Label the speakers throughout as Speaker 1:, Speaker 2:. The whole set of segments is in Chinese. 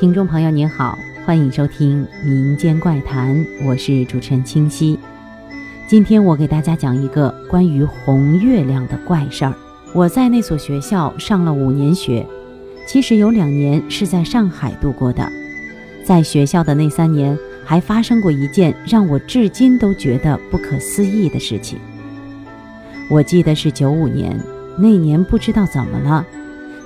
Speaker 1: 听众朋友您好，欢迎收听《民间怪谈》，我是主持人清溪。今天我给大家讲一个关于红月亮的怪事儿。我在那所学校上了五年学，其实有两年是在上海度过的。在学校的那三年，还发生过一件让我至今都觉得不可思议的事情。我记得是九五年，那年不知道怎么了。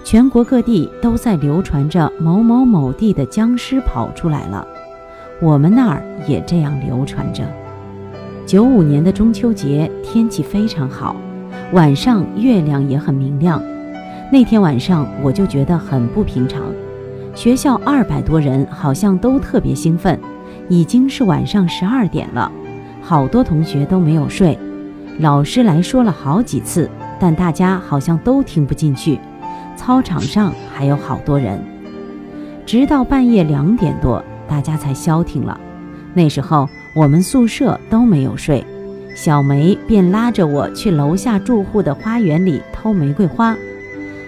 Speaker 1: 全国各地都在流传着某某某地的僵尸跑出来了，我们那儿也这样流传着。九五年的中秋节天气非常好，晚上月亮也很明亮。那天晚上我就觉得很不平常，学校二百多人好像都特别兴奋，已经是晚上十二点了，好多同学都没有睡，老师来说了好几次，但大家好像都听不进去。操场上还有好多人，直到半夜两点多，大家才消停了。那时候我们宿舍都没有睡，小梅便拉着我去楼下住户的花园里偷玫瑰花。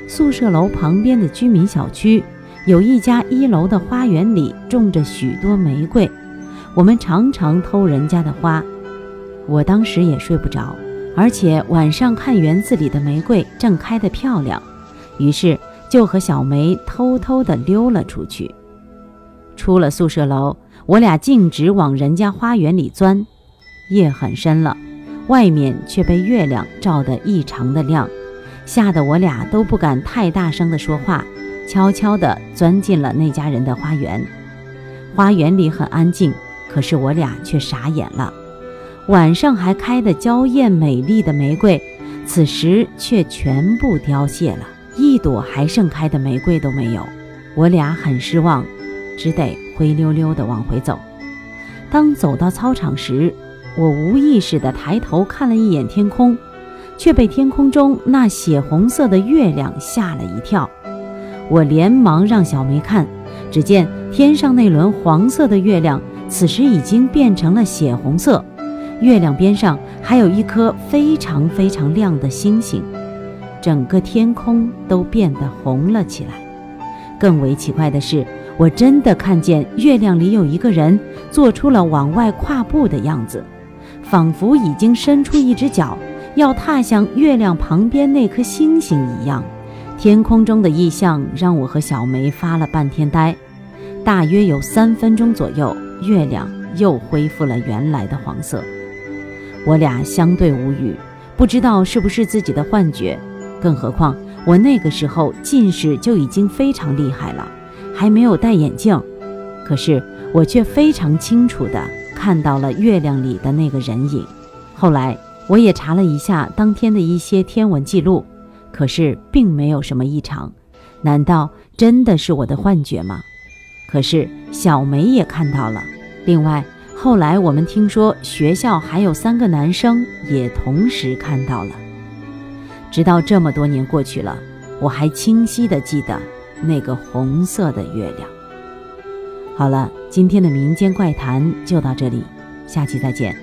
Speaker 1: 宿舍楼旁边的居民小区有一家一楼的花园里种着许多玫瑰，我们常常偷人家的花。我当时也睡不着，而且晚上看园子里的玫瑰正开得漂亮。于是就和小梅偷偷地溜了出去。出了宿舍楼，我俩径直往人家花园里钻。夜很深了，外面却被月亮照得异常的亮，吓得我俩都不敢太大声地说话，悄悄地钻进了那家人的花园。花园里很安静，可是我俩却傻眼了。晚上还开得娇艳美丽的玫瑰，此时却全部凋谢了。一朵还盛开的玫瑰都没有，我俩很失望，只得灰溜溜地往回走。当走到操场时，我无意识地抬头看了一眼天空，却被天空中那血红色的月亮吓了一跳。我连忙让小梅看，只见天上那轮黄色的月亮，此时已经变成了血红色，月亮边上还有一颗非常非常亮的星星。整个天空都变得红了起来。更为奇怪的是，我真的看见月亮里有一个人做出了往外跨步的样子，仿佛已经伸出一只脚要踏向月亮旁边那颗星星一样。天空中的异象让我和小梅发了半天呆。大约有三分钟左右，月亮又恢复了原来的黄色。我俩相对无语，不知道是不是自己的幻觉。更何况我那个时候近视就已经非常厉害了，还没有戴眼镜，可是我却非常清楚地看到了月亮里的那个人影。后来我也查了一下当天的一些天文记录，可是并没有什么异常。难道真的是我的幻觉吗？可是小梅也看到了。另外，后来我们听说学校还有三个男生也同时看到了。直到这么多年过去了，我还清晰的记得那个红色的月亮。好了，今天的民间怪谈就到这里，下期再见。